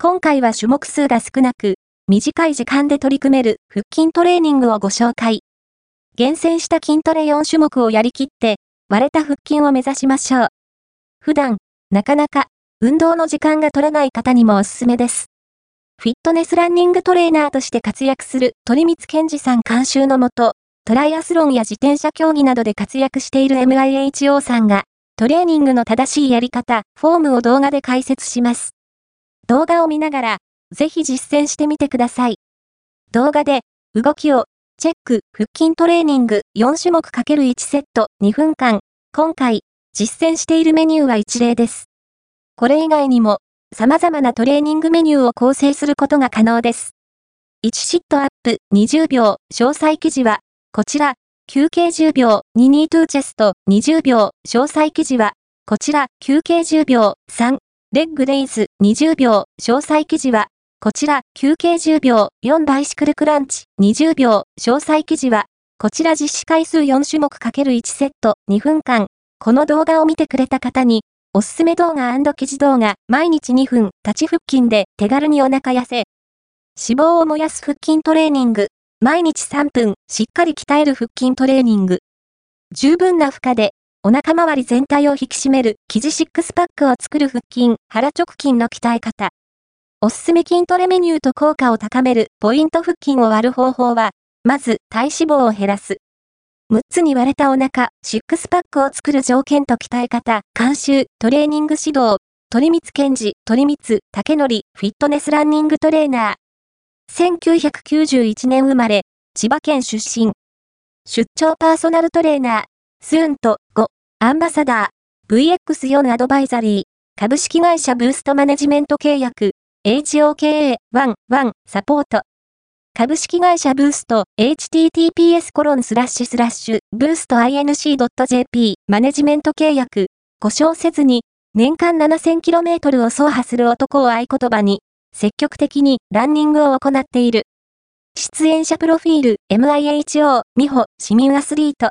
今回は種目数が少なく、短い時間で取り組める腹筋トレーニングをご紹介。厳選した筋トレ4種目をやりきって、割れた腹筋を目指しましょう。普段、なかなか、運動の時間が取れない方にもおすすめです。フィットネスランニングトレーナーとして活躍する鳥光健二さん監修のもと、トライアスロンや自転車競技などで活躍している MIHO さんが、トレーニングの正しいやり方、フォームを動画で解説します。動画を見ながら、ぜひ実践してみてください。動画で、動きを、チェック、腹筋トレーニング4種目 ×1 セット2分間。今回、実践しているメニューは一例です。これ以外にも、様々なトレーニングメニューを構成することが可能です。1シットアップ20秒、詳細記事は、こちら、休憩10秒、2ニートゥーチェスト20秒、詳細記事は、こちら、休憩10秒、3、レッグレイズ20秒、詳細記事は、こちら、休憩10秒、4バイシクルクランチ。20秒、詳細記事は、こちら。実施回数4種目 ×1 セット。2分間、この動画を見てくれた方に、おすすめ動画記事動画、毎日2分、立ち腹筋で手軽にお腹痩せ、脂肪を燃やす腹筋トレーニング、毎日3分、しっかり鍛える腹筋トレーニング。十分な負荷で、お腹周り全体を引き締める記事シックスパックを作る腹筋、腹直筋の鍛え方。おすすめ筋トレメニューと効果を高めるポイント腹筋を割る方法は、まず体脂肪を減らす。6つに割れたお腹、シックスパックを作る条件と鍛え方、監修、トレーニング指導、鳥光健治、鳥光、竹則、フィットネスランニングトレーナー。1991年生まれ、千葉県出身。出張パーソナルトレーナー、スーンと5、アンバサダー、VX4 アドバイザリー、株式会社ブーストマネジメント契約、HOKA11 サポート。株式会社ブースト。https コロンスラッシュスラッシュブースト inc.jp マネジメント契約。故障せずに。年間 7000km を走破する男を合言葉に。積極的に。ランニングを行っている。出演者プロフィール。MIHO 美穂市民アスリート。